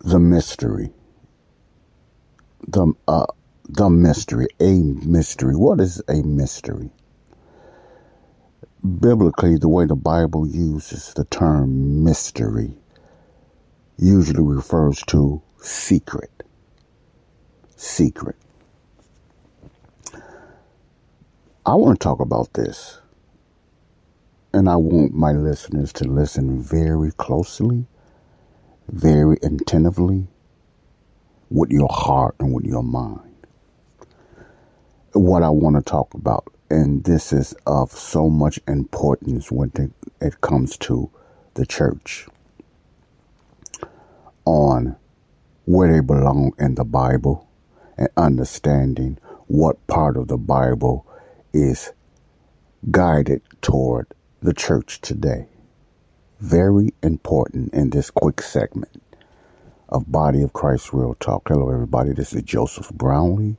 The mystery. The uh the mystery, a mystery. What is a mystery? Biblically, the way the Bible uses the term mystery usually refers to secret. Secret. I want to talk about this, and I want my listeners to listen very closely, very attentively, with your heart and with your mind. What I want to talk about, and this is of so much importance when it comes to the church on where they belong in the Bible and understanding what part of the Bible is guided toward the church today. Very important in this quick segment of Body of Christ Real Talk. Hello, everybody. This is Joseph Brownlee,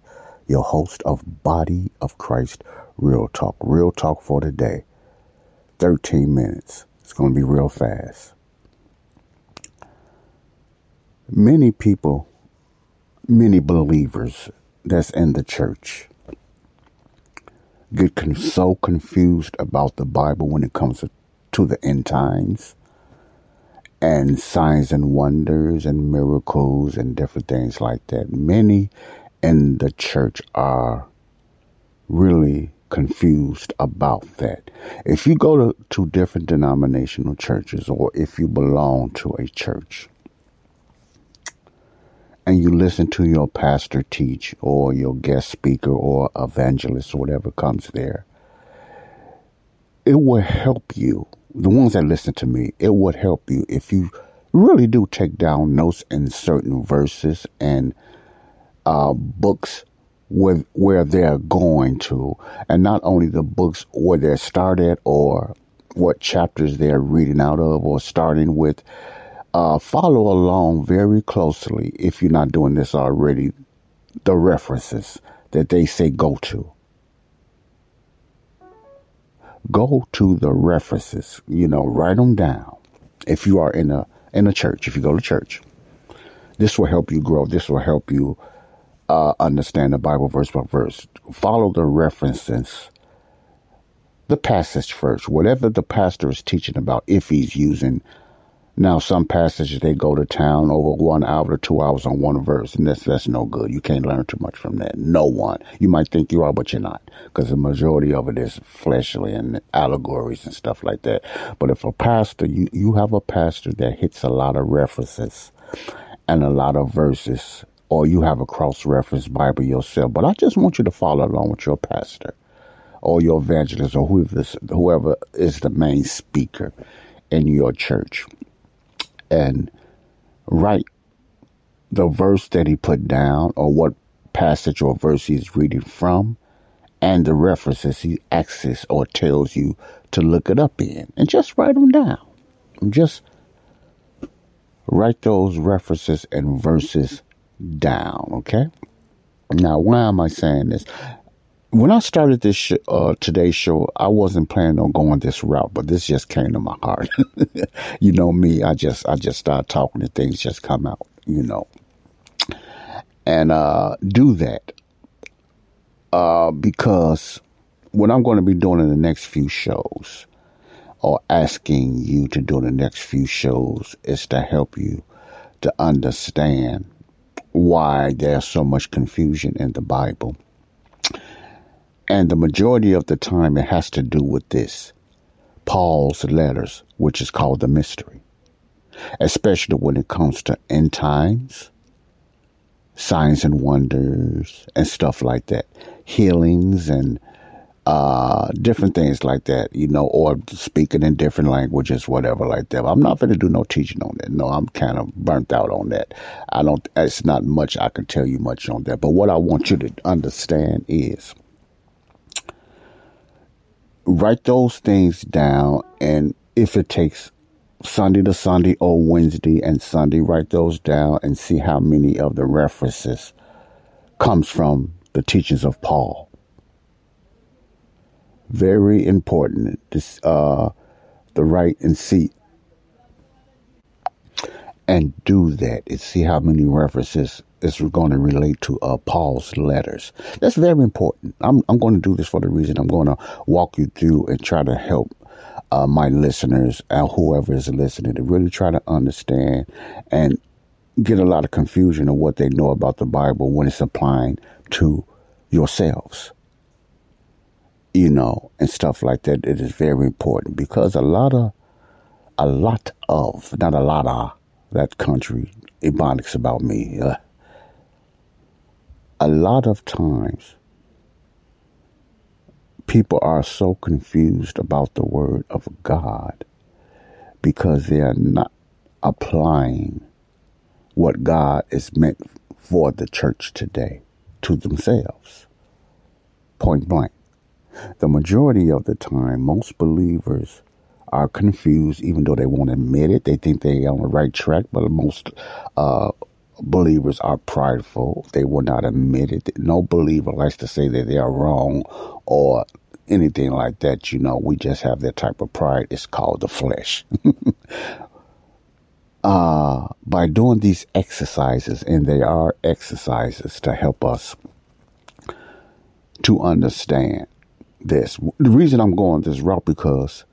your host of Body of Christ Real Talk. Real Talk for today. 13 minutes. It's going to be real fast many people, many believers that's in the church get con- so confused about the Bible when it comes to, to the end times and signs and wonders and miracles and different things like that. Many in the church are really confused about that. If you go to, to different denominational churches or if you belong to a church, and you listen to your pastor teach or your guest speaker or evangelist or whatever comes there, it will help you. The ones that listen to me, it would help you if you really do take down notes in certain verses and uh, books where where they're going to, and not only the books where they're started or what chapters they're reading out of or starting with, uh, follow along very closely if you're not doing this already. The references that they say go to. Go to the references. You know, write them down. If you are in a in a church, if you go to church, this will help you grow. This will help you uh, understand the Bible verse by verse. Follow the references the passage first. Whatever the pastor is teaching about, if he's using now, some passages they go to town over one hour or two hours on one verse, and that's that's no good. You can't learn too much from that. No one. You might think you are, but you're not, because the majority of it is fleshly and allegories and stuff like that. But if a pastor, you you have a pastor that hits a lot of references and a lot of verses, or you have a cross reference Bible yourself. But I just want you to follow along with your pastor or your evangelist or whoever whoever is the main speaker in your church and write the verse that he put down or what passage or verse he's reading from and the references he asks or tells you to look it up in and just write them down. Just write those references and verses down, okay? Now, why am I saying this? When I started this sh- uh, today's show, I wasn't planning on going this route, but this just came to my heart. you know me, I just I just start talking and things just come out, you know. And uh, do that uh, because what I'm going to be doing in the next few shows, or asking you to do in the next few shows, is to help you to understand why there's so much confusion in the Bible and the majority of the time, it has to do with this Paul's letters, which is called the mystery, especially when it comes to end times, signs and wonders and stuff like that, healings and uh, different things like that, you know, or speaking in different languages, whatever like that. I'm not going to do no teaching on that. No, I'm kind of burnt out on that. I don't, it's not much I can tell you much on that. But what I want you to understand is write those things down. And if it takes Sunday to Sunday or Wednesday and Sunday, write those down and see how many of the references comes from the teachings of Paul very important. This, uh, the right and see and do that and see how many references is going to relate to uh, Paul's letters. That's very important. I'm, I'm going to do this for the reason I'm going to walk you through and try to help uh, my listeners and whoever is listening to really try to understand and get a lot of confusion of what they know about the Bible when it's applying to yourselves you know, and stuff like that. It is very important because a lot of, a lot of, not a lot of that country, Ebonics about me. Uh, a lot of times, people are so confused about the word of God because they are not applying what God is meant for the church today to themselves. Point blank. The majority of the time, most believers are confused, even though they won't admit it. They think they're on the right track, but most uh, believers are prideful. They will not admit it. No believer likes to say that they are wrong or anything like that. You know, we just have that type of pride. It's called the flesh. uh, by doing these exercises, and they are exercises to help us to understand this. The reason I'm going this route because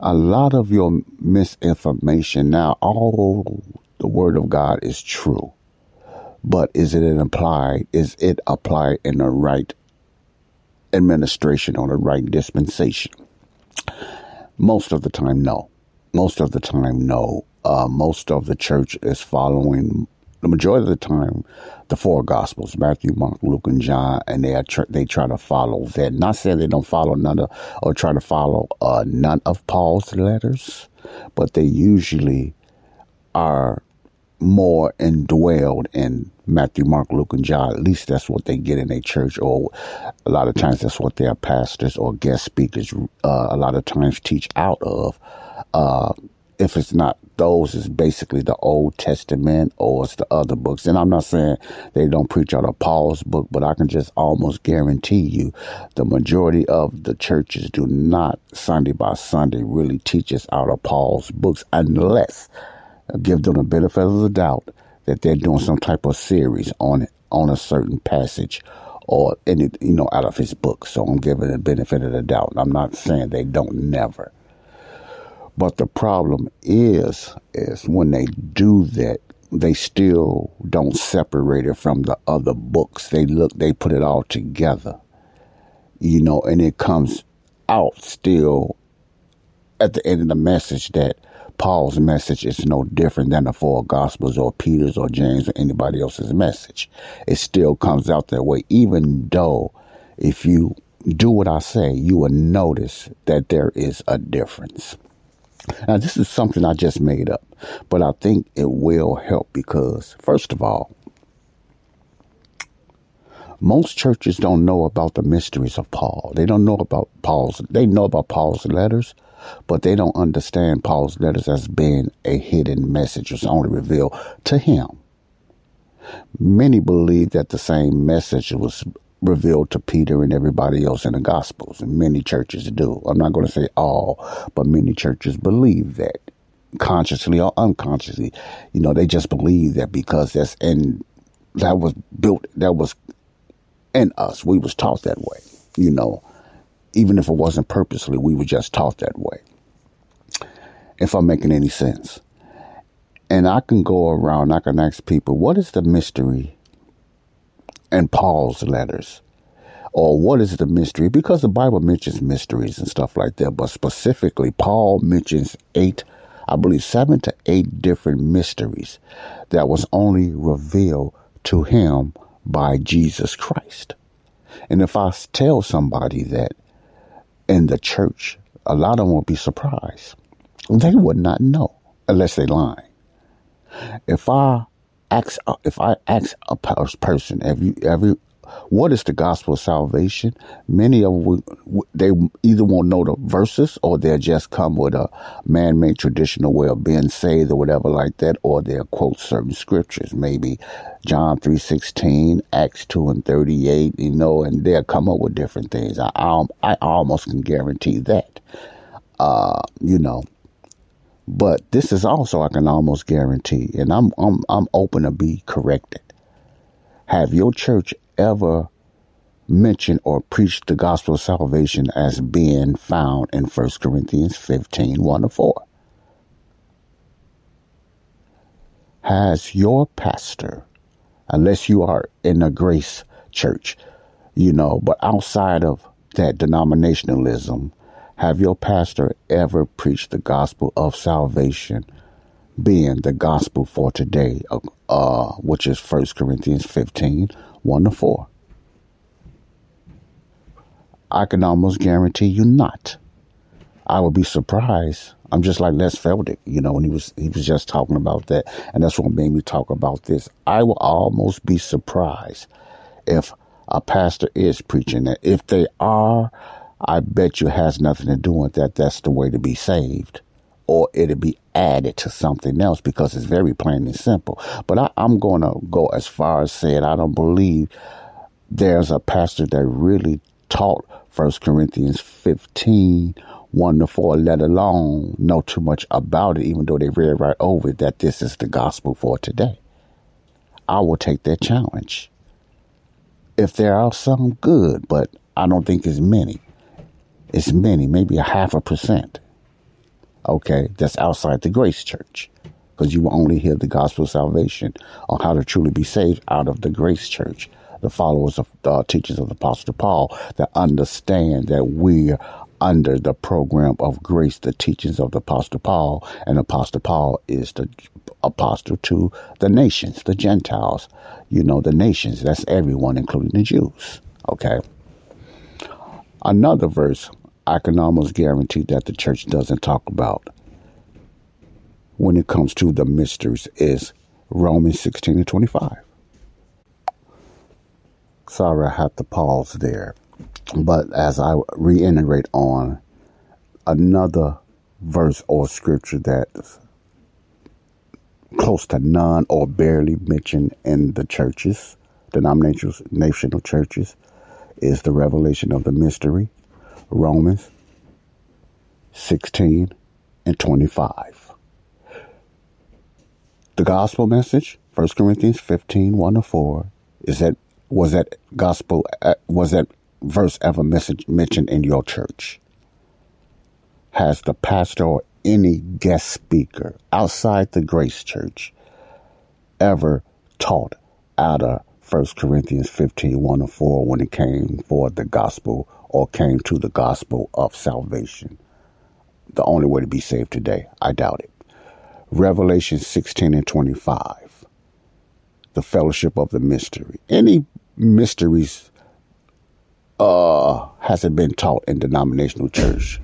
a lot of your misinformation now, all the word of God is true, but is it applied? Is it applied in the right administration or the right dispensation? Most of the time, no. Most of the time, no. Uh, most of the church is following the majority of the time, the four Gospels, Matthew, Mark, Luke, and John, and they tr- they try to follow that. Not saying they don't follow none of, or try to follow uh, none of Paul's letters, but they usually are more indwelled in Matthew, Mark, Luke, and John. At least that's what they get in a church, or a lot of times that's what their pastors or guest speakers uh, a lot of times teach out of. Uh, if it's not those, it's basically the Old Testament or it's the other books. And I'm not saying they don't preach out of Paul's book, but I can just almost guarantee you the majority of the churches do not Sunday by Sunday really teach us out of Paul's books unless give them the benefit of the doubt that they're doing some type of series on on a certain passage or any you know out of his book. So I'm giving the benefit of the doubt. I'm not saying they don't never. But the problem is, is when they do that, they still don't separate it from the other books. They look, they put it all together, you know, and it comes out still at the end of the message that Paul's message is no different than the four gospels or Peter's or James or anybody else's message. It still comes out that way, even though if you do what I say, you will notice that there is a difference. Now, this is something I just made up, but I think it will help because, first of all, most churches don't know about the mysteries of Paul. They don't know about Paul's, they know about Paul's letters, but they don't understand Paul's letters as being a hidden message. It's only revealed to him. Many believe that the same message was revealed to Peter and everybody else in the Gospels, and many churches do. I'm not going to say all, but many churches believe that consciously or unconsciously. You know, they just believe that because that's in that was built, that was in us. We was taught that way. You know, even if it wasn't purposely, we were just taught that way. If I'm making any sense. And I can go around, I can ask people, what is the mystery and Paul's letters? Or what is the mystery? Because the Bible mentions mysteries and stuff like that, but specifically, Paul mentions eight, I believe seven to eight different mysteries that was only revealed to him by Jesus Christ. And if I tell somebody that in the church, a lot of them will be surprised. They would not know unless they lie. If I ask, if I ask a person, have you ever what is the gospel of salvation? Many of them, they either won't know the verses or they'll just come with a man-made traditional way of being saved or whatever like that, or they'll quote certain scriptures, maybe John 3.16, Acts 2 and 38, you know, and they'll come up with different things. I, I, I almost can guarantee that, uh, you know. But this is also I can almost guarantee, and I'm I'm I'm open to be corrected. Have your church ever mentioned or preached the gospel of salvation as being found in 1 Corinthians 15 1 to 4. Has your pastor, unless you are in a grace church, you know, but outside of that denominationalism, have your pastor ever preached the gospel of salvation, being the gospel for today, uh, which is 1 Corinthians 15 1 to 4. I can almost guarantee you not. I would be surprised. I'm just like Les Feldick, you know, when he was he was just talking about that, and that's what made me talk about this. I will almost be surprised if a pastor is preaching that. If they are, I bet you has nothing to do with that. That's the way to be saved or it'll be added to something else because it's very plain and simple. But I, am going to go as far as saying I don't believe there's a pastor that really taught First Corinthians 15, 1 to 4, let alone know too much about it, even though they read right over it, that this is the gospel for today. I will take that challenge. If there are some good, but I don't think it's many. It's many, maybe a half a percent okay, that's outside the grace church. Because you will only hear the gospel of salvation on how to truly be saved out of the grace church. The followers of the uh, of the Apostle Paul that understand that we're under the program of grace, the teachings of the Apostle Paul, and Apostle Paul is the apostle to the nations, the Gentiles. You know, the nations, that's everyone, including the Jews. Okay. Another verse I can almost guarantee that the church doesn't talk about when it comes to the mysteries is Romans 16 and 25. Sorry, I have to pause there. But as I reiterate on another verse or scripture that's close to none or barely mentioned in the churches, denominational churches, is the revelation of the mystery Romans 16 and 25. The gospel message, 1 Corinthians 15, 1 to 4, is that was that gospel uh, was that verse ever message mentioned in your church? Has the pastor or any guest speaker outside the Grace Church ever taught out of 1 Corinthians 15, 1 to 4 when it came for the gospel or came to the gospel of salvation. The only way to be saved today, I doubt it. Revelation 16 and 25, the fellowship of the mystery. Any mysteries uh, hasn't been taught in denominational church.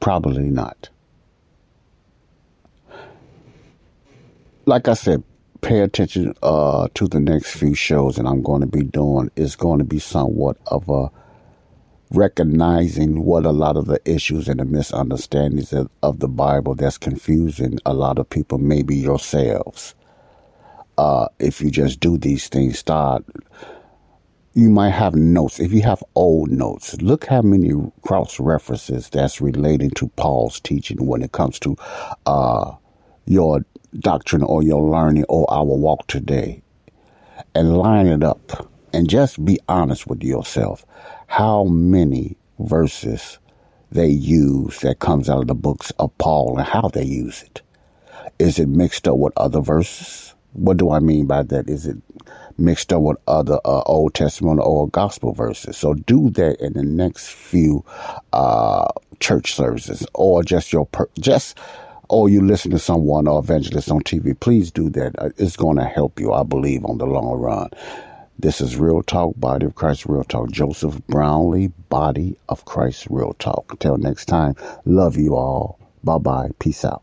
Probably not. Like I said, pay attention uh, to the next few shows that I'm going to be doing is going to be somewhat of a recognizing what a lot of the issues and the misunderstandings of, of the Bible that's confusing a lot of people, maybe yourselves. Uh, if you just do these things, start. You might have notes. If you have old notes, look how many cross references that's relating to Paul's teaching when it comes to uh, your doctrine or your learning or our walk today and line it up and just be honest with yourself. How many verses they use that comes out of the books of Paul and how they use it? Is it mixed up with other verses? What do I mean by that? Is it mixed up with other uh, Old Testament or gospel verses? So do that in the next few uh, church services or just your per- just or you listen to someone or evangelist on TV, please do that. Uh, it's going to help you, I believe, on the long run. This is Real Talk, Body of Christ Real Talk. Joseph Brownlee, Body of Christ Real Talk. Until next time, love you all. Bye bye. Peace out.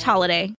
holiday.